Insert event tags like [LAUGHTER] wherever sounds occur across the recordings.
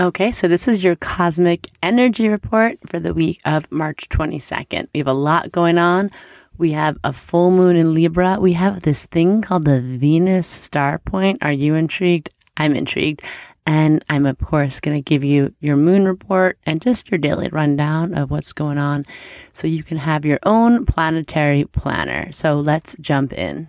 Okay, so this is your cosmic energy report for the week of March 22nd. We have a lot going on. We have a full moon in Libra. We have this thing called the Venus star point. Are you intrigued? I'm intrigued. And I'm, of course, going to give you your moon report and just your daily rundown of what's going on so you can have your own planetary planner. So let's jump in.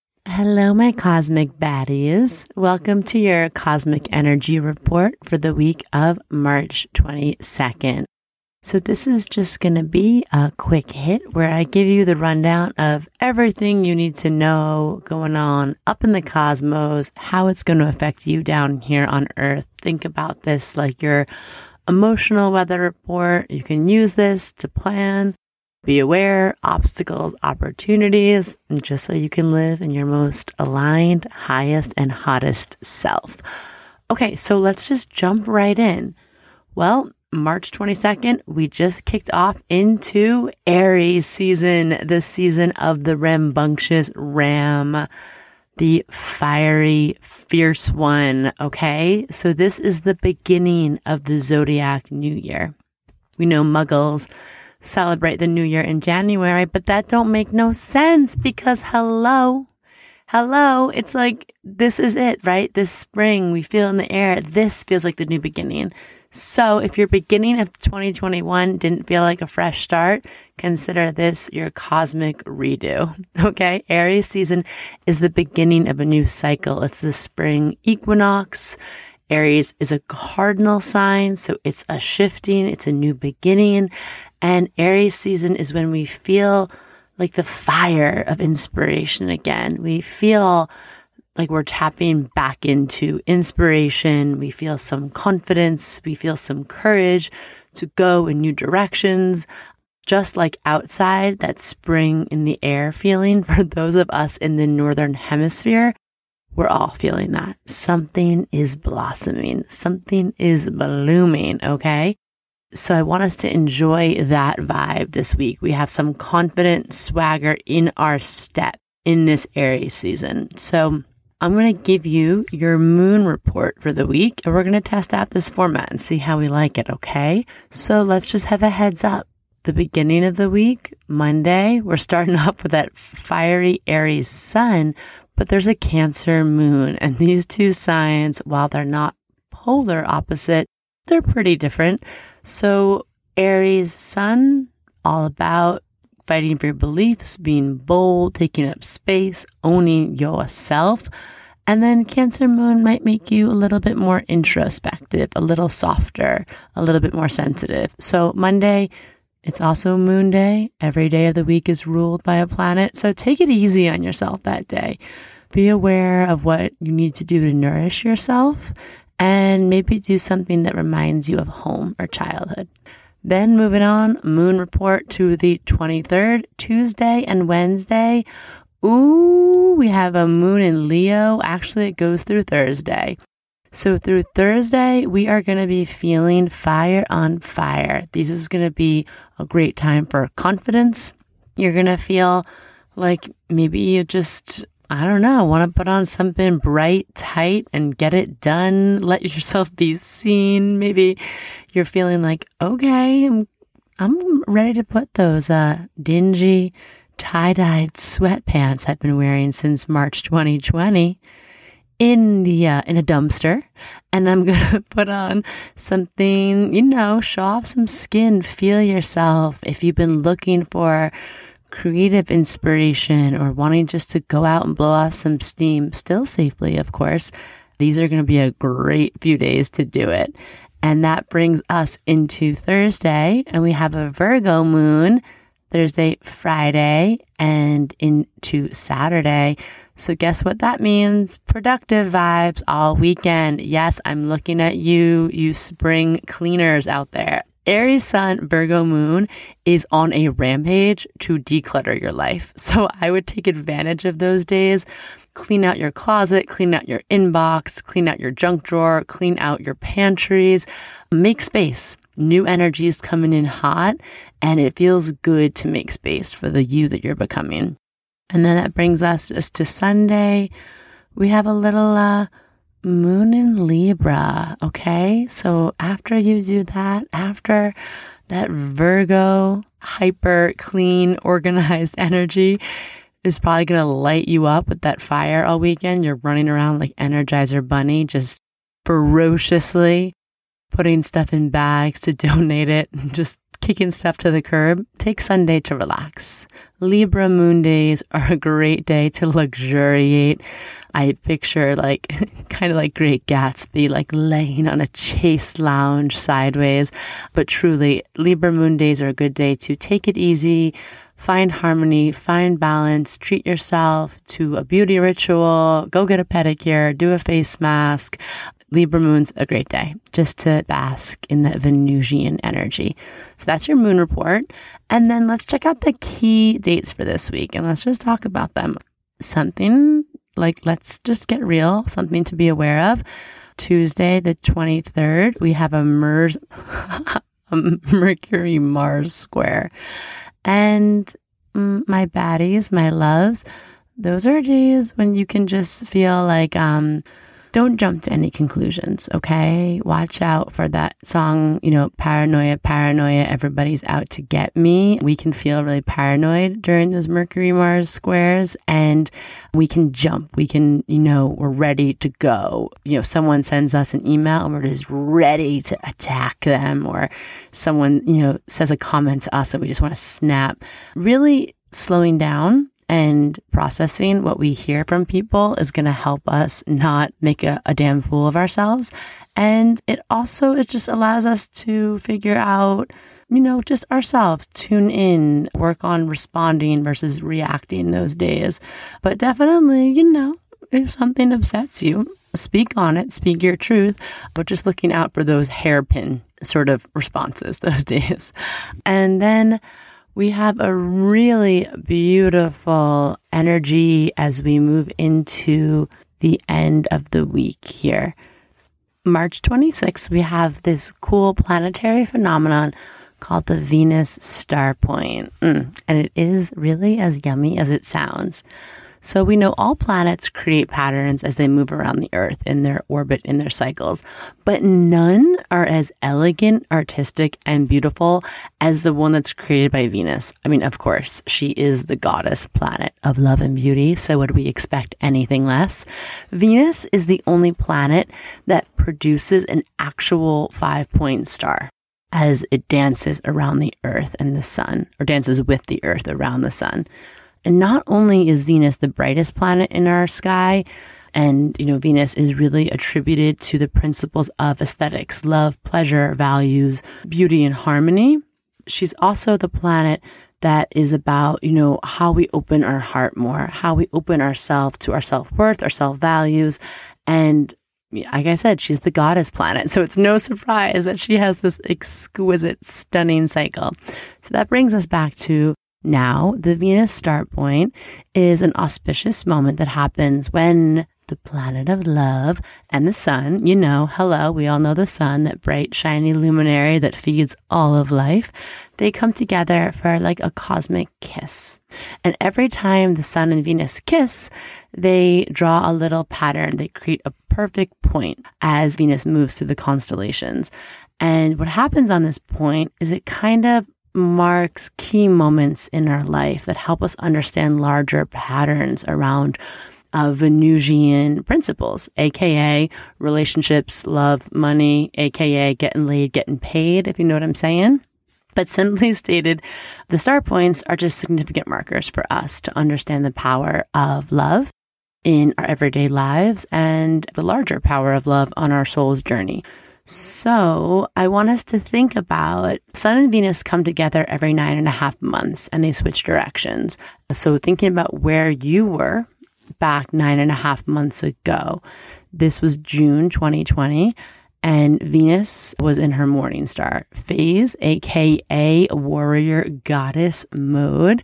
Hello, my cosmic baddies. Welcome to your cosmic energy report for the week of March 22nd. So, this is just going to be a quick hit where I give you the rundown of everything you need to know going on up in the cosmos, how it's going to affect you down here on Earth. Think about this like your emotional weather report. You can use this to plan be aware, obstacles, opportunities, just so you can live in your most aligned, highest, and hottest self. Okay, so let's just jump right in. Well, March 22nd, we just kicked off into Aries season, the season of the rambunctious ram, the fiery, fierce one. Okay, so this is the beginning of the zodiac new year. We know muggles celebrate the new year in January, but that don't make no sense because hello, hello, it's like this is it, right? This spring we feel in the air. This feels like the new beginning. So if your beginning of 2021 didn't feel like a fresh start, consider this your cosmic redo. [LAUGHS] Okay. Aries season is the beginning of a new cycle. It's the spring equinox. Aries is a cardinal sign, so it's a shifting, it's a new beginning. And Aries season is when we feel like the fire of inspiration again. We feel like we're tapping back into inspiration. We feel some confidence. We feel some courage to go in new directions. Just like outside, that spring in the air feeling [LAUGHS] for those of us in the Northern Hemisphere, we're all feeling that. Something is blossoming. Something is blooming. Okay. So I want us to enjoy that vibe this week. We have some confident swagger in our step in this Aries season. So I'm going to give you your moon report for the week and we're going to test out this format and see how we like it. Okay. So let's just have a heads up. The beginning of the week, Monday, we're starting [LAUGHS] off with that fiery Aries sun, but there's a Cancer moon. And these two signs, while they're not polar opposite, they're pretty different. So, Aries sun, all about fighting for your beliefs, being bold, taking up space, owning yourself. And then Cancer Moon might make you a little bit more introspective, a little softer, a little bit more sensitive. So, Monday, it's also Moon Day. Every day of the week is ruled by a planet. So, take it easy on yourself that day. Be aware of what you need to do to nourish yourself and maybe do something that reminds you of home or childhood. Then moving on, moon report to the 23rd, Tuesday and Wednesday. Ooh, we have a moon in Leo. Actually, it goes through Thursday. So through Thursday, we are going to be feeling fire on fire. This is going to be a great time for confidence. You're going to feel like maybe you just I don't know, want to put on something bright, tight, and get it done. [LAUGHS] Let yourself be seen. Maybe you're feeling like, okay, I'm, I'm ready to put those uh, dingy, tie-dyed sweatpants I've been wearing since March 2020 in the uh, in a dumpster, and I'm [LAUGHS] gonna put on something, you know, show off some skin, feel yourself. If you've been looking for creative inspiration or wanting just to go out and blow off some steam, still safely, of course, these are to be a great few days to do it. And that brings us into Thursday, and we have a Virgo moon. Thursday, Friday, and into Saturday. So, guess what that means? Productive vibes all weekend. Yes, I'm looking at you, you spring cleaners out there. Aries Sun, Virgo Moon is on a rampage to declutter your life. [LAUGHS] So, I would take advantage of those days. Clean out your closet, clean out your inbox, clean out your junk drawer, clean out your pantries, make space. New energy is coming in hot, and it feels good to make space for the you that you're becoming. And then that brings us just to Sunday. We have a little uh, moon in Libra. Okay. So after you do that, after that Virgo, hyper clean, [LAUGHS] organized energy is probably going to light you up with that fire all weekend. You're running around like Energizer Bunny, just ferociously putting stuff in bags to [LAUGHS] donate it, just kicking stuff to the curb, take Sunday to relax. Libra moon days are a great day to luxuriate. I picture like [LAUGHS] kind of like Great Gatsby, like laying on a chase lounge sideways. But truly, Libra moon days are a good day to take it easy, find harmony, find balance, treat yourself to a beauty ritual, go get a pedicure, do a face mask, Libra moon's a great day just to bask in that Venusian energy. So that's your moon report. And then let's check out the key dates for this week and let's just talk about them. Something like, let's just get real, something to be aware of. Tuesday, the 23rd, we have a, Mers- [LAUGHS] a Mercury Mars square. And my baddies, my loves, those are days when you can just feel like, um, don't jump to any conclusions, okay? Watch out for that song, you know, paranoia, paranoia, everybody's out to get me. We can feel really paranoid during those Mercury Mars squares and we can jump. We can, you know, we're ready to go. You know, someone sends us an email and we're just ready to attack them or someone, you know, says a comment to us and we just want to snap. Really slowing down and processing what we hear from people is going to help us not make a, a damn fool of ourselves. And it also, it just allows us to figure out, you know, just ourselves, tune in, work on responding versus reacting those days. But definitely, you know, if something upsets you, speak on it, speak your truth, but just looking out for those hairpin sort of responses [LAUGHS] those days. And then we have a really beautiful energy as we move into the end of the week here. March 26th, we have this cool planetary phenomenon called the Venus star point. Mm, and it is really as yummy as it sounds. So we know all planets create patterns as they move around the Earth in their orbit, in their cycles, but none are as elegant, artistic, and beautiful as the one that's created by Venus. I mean, of course, she is the goddess planet of love and beauty. So would we expect anything less? Venus is the only planet that produces an actual five point star as it dances around the earth and the sun, or dances with the earth around the sun. And not only is Venus the brightest planet in our sky, and, you know, Venus is really attributed to the principles of aesthetics, love, pleasure, values, beauty, and harmony. She's also the planet that is about, you know, how we open our heart more, how we open ourselves to our self worth, our self values. And like I said, she's the goddess planet. So it's no surprise that she has this exquisite, stunning cycle. So that brings us back to now, the Venus star point is an auspicious moment that happens when the planet of love and the sun, you know, hello, we all know the sun, that bright, shiny luminary that feeds all of life, they come together for like a cosmic kiss. And every time the sun and Venus kiss, they draw a little pattern. They create a perfect point as Venus moves through the constellations. And what happens on this point is it kind of marks key moments in our life that help us understand larger patterns around uh, Venusian principles, aka relationships, love, money, aka getting laid, getting paid, if you know what I'm saying. But simply [LAUGHS] stated, the star points are just significant markers for us to understand the power of love in our everyday lives and the larger power of love on our soul's journey. So I want us to think about Sun and Venus come together every nine and a half months and they switch directions. So thinking about where you were back nine and a half months ago, this was June 2020 and Venus was in her morning star phase, aka warrior goddess mode.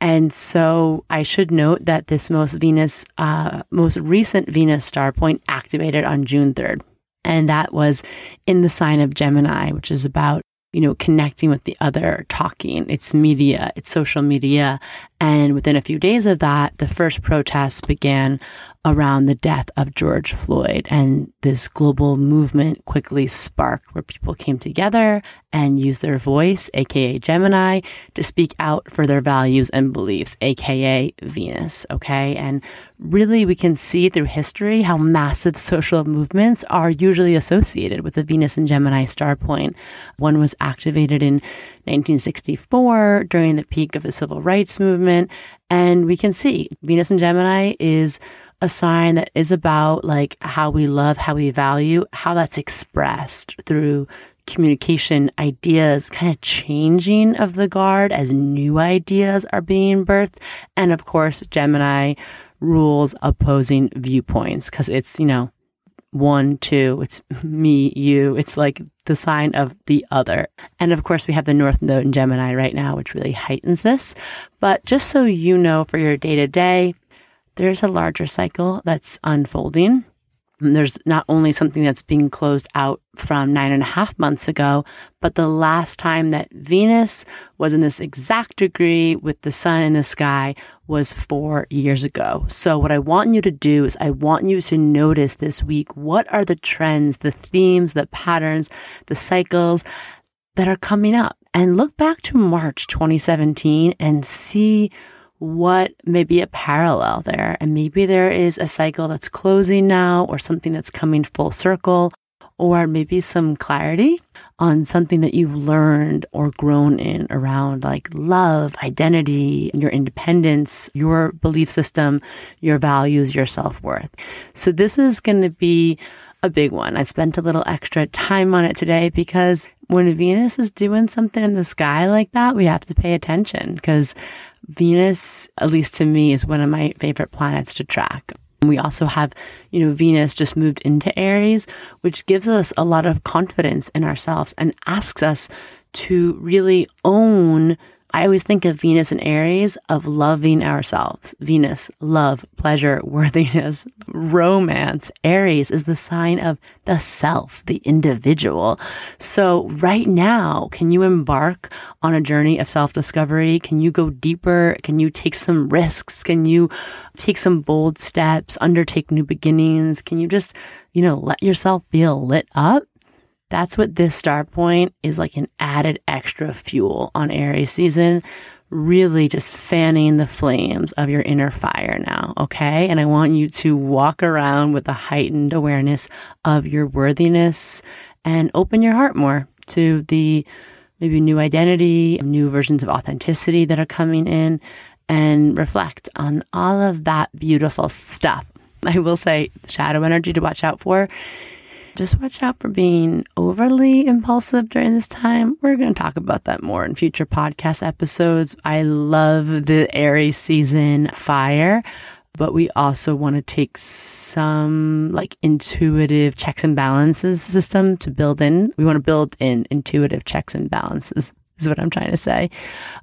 And so I should note that this most Venus, uh, most recent Venus star point activated on June 3rd. And that was in the sign of Gemini, which is about you know, connecting with the other, talking. It's media, it's social media. And within a few days of that, the first protests began around the death of George Floyd. And this global movement quickly sparked where people came together and used their voice, aka Gemini, to speak out for their values and beliefs, aka Venus. Okay. And really, we can see through history how massive social movements are usually associated with the Venus and Gemini star point. One was activated in 1964 during the peak of the civil rights movement. And we can see Venus and Gemini is a sign that is about like how we love, how we value, how that's expressed through communication ideas kind of changing of the guard as new ideas are being birthed. And of course, Gemini rules opposing viewpoints because it's, you know, one, two, it's [LAUGHS] me, you. It's like the sign of the other. And of course, we have the North Node in Gemini right now, which really heightens this. But just so you know for your day to day, there's a larger cycle that's unfolding. There's not only something that's being closed out from nine and a half months ago, but the last time that Venus was in this exact degree with the sun in the sky was four years ago. So, what I want you to do is, I want you to notice this week what are the trends, the themes, the patterns, the cycles that are coming up. And look back to March 2017 and see what may be a parallel there. And maybe there is a cycle that's closing now or something that's coming full circle or maybe some clarity on something that you've learned or grown in around like love, identity, your independence, your belief system, your values, your self worth. So this is going to be a big one. I spent a little extra time on it today because when Venus is doing something in the sky like that, we have to pay attention because Venus, at least to me, is one of my favorite planets to track. We also have, you know, Venus just moved into Aries, which gives us a lot of confidence in ourselves and asks us to really own I always think of Venus and Aries of loving ourselves. Venus, love, pleasure, [LAUGHS] worthiness, romance. Aries is the sign of the self, the individual. So right now, can you embark on a journey of self discovery? Can you go deeper? Can you take some risks? Can you take some bold steps, undertake new beginnings? Can you just, you know, let yourself feel lit up? That's what this star point is like an added extra fuel on Aries season. Really just fanning the flames of your inner fire now. Okay. And I want you to walk around with a heightened awareness of your worthiness and open your heart more to the maybe new identity, new versions of authenticity that are coming in and reflect on all of that beautiful stuff. I will say shadow energy to watch out for just watch out for being overly impulsive during this time. We're going to talk about that more in future podcast episodes. I love the Aries season fire, but we also want to take some like intuitive checks and balances system to build in. We want to build in intuitive checks and balances, is what I'm trying to say.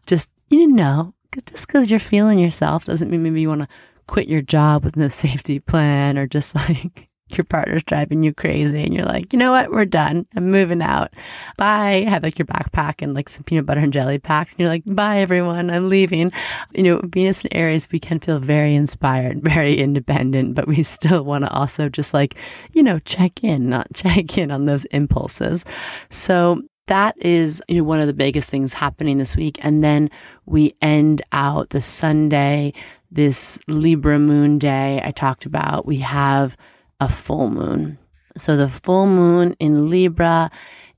Just, you know, just because you're feeling yourself doesn't mean maybe you want to quit your job with no [LAUGHS] safety plan or just like your partner's driving you crazy and you're like, you know what, we're done. I'm moving out. Bye. Have like your backpack and like some peanut butter and jelly pack. And you're like, bye everyone, I'm leaving. You know, Venus and Aries, we can feel very inspired, [LAUGHS] very independent, but we still want to also just like, you know, check in, not [LAUGHS] check in on those impulses. So that is you know one of the biggest things happening this week and then we end out the sunday this libra moon day i talked about we have a full moon. So the full moon in Libra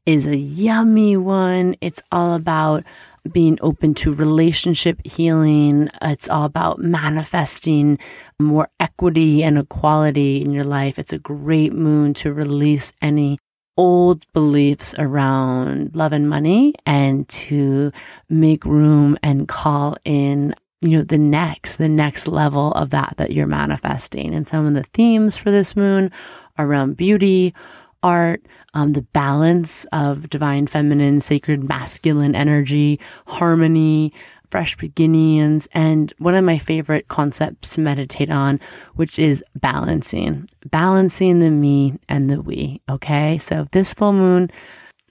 is a yummy one. It's all about being open to relationship healing. It's all about manifesting more equity and equality in your life. It's a great moon to release any old beliefs around love and money and to make room and call in you know the next the next level of that that you're manifesting and some of the themes for this moon around beauty art um, the balance of divine feminine sacred masculine energy harmony fresh beginnings, and one of my favorite concepts to meditate on, which is balancing, balancing the me and the we. Okay. So this full moon,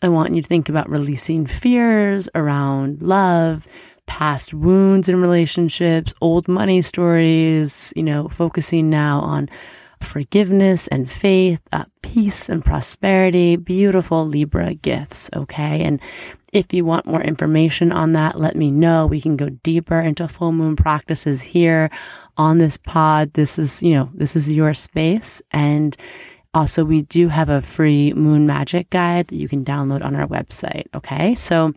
I want you to think about releasing fears around love, past wounds in relationships, old money stories, you know, focusing now on forgiveness and faith, uh, peace and prosperity, beautiful Libra gifts. Okay. And if you want more information on that, let me know. We can go deeper into full moon practices here on this pod. This is, you know, this is your space. And also, we do have a free moon magic guide that you can download on our website. Okay. So,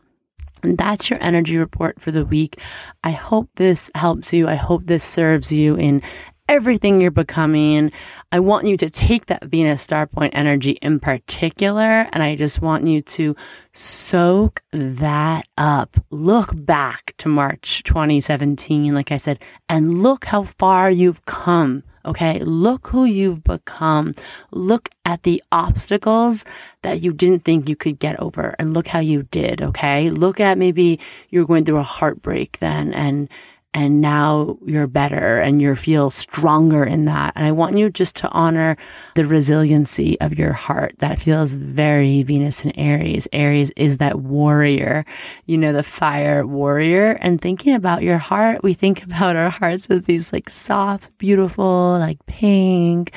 and that's your energy report for the week. I hope this helps you. I hope this serves you in everything you're becoming. I want you to take that Venus star point energy in particular, and I just want you to soak that up. Look back to March 2017, like I said, and look how far you've come. Okay. Look who you've become. Look at the obstacles that you didn't think you could get over and look how you did. Okay. Look at maybe you're going through a heartbreak then and and now you're better and you feel stronger in that. And I want you just to honor the resiliency of your heart. That feels very Venus and Aries. Aries is that warrior, you know, the fire warrior. And thinking about your heart, we think [LAUGHS] about our hearts as these like soft, beautiful, like pink,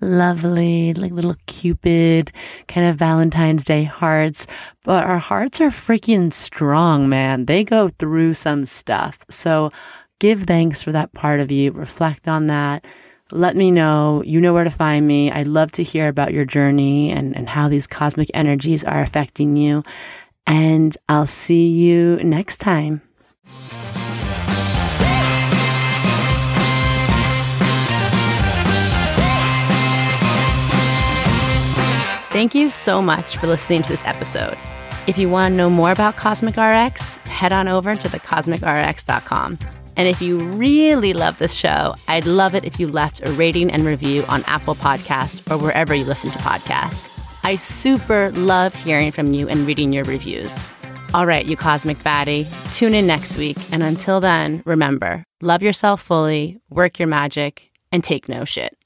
lovely, like little Cupid kind of Valentine's Day hearts. But our hearts are freaking strong, man. They go through some stuff. So give thanks for that part of you. Reflect on that. Let me know. You know where to find me. I'd love to hear about your journey and, and how these cosmic energies are affecting you. And I'll see you next time. Thank you so much for listening to this episode. If you want to know more about Cosmic RX, head on over to thecosmicrx.com. And if you really love this show, I'd love it if you left a rating and review on Apple Podcast or wherever you listen to podcasts. I super love hearing from you and reading your reviews. All right, you cosmic baddie, tune in next week. And until then, remember love yourself fully, work your magic, and take no shit.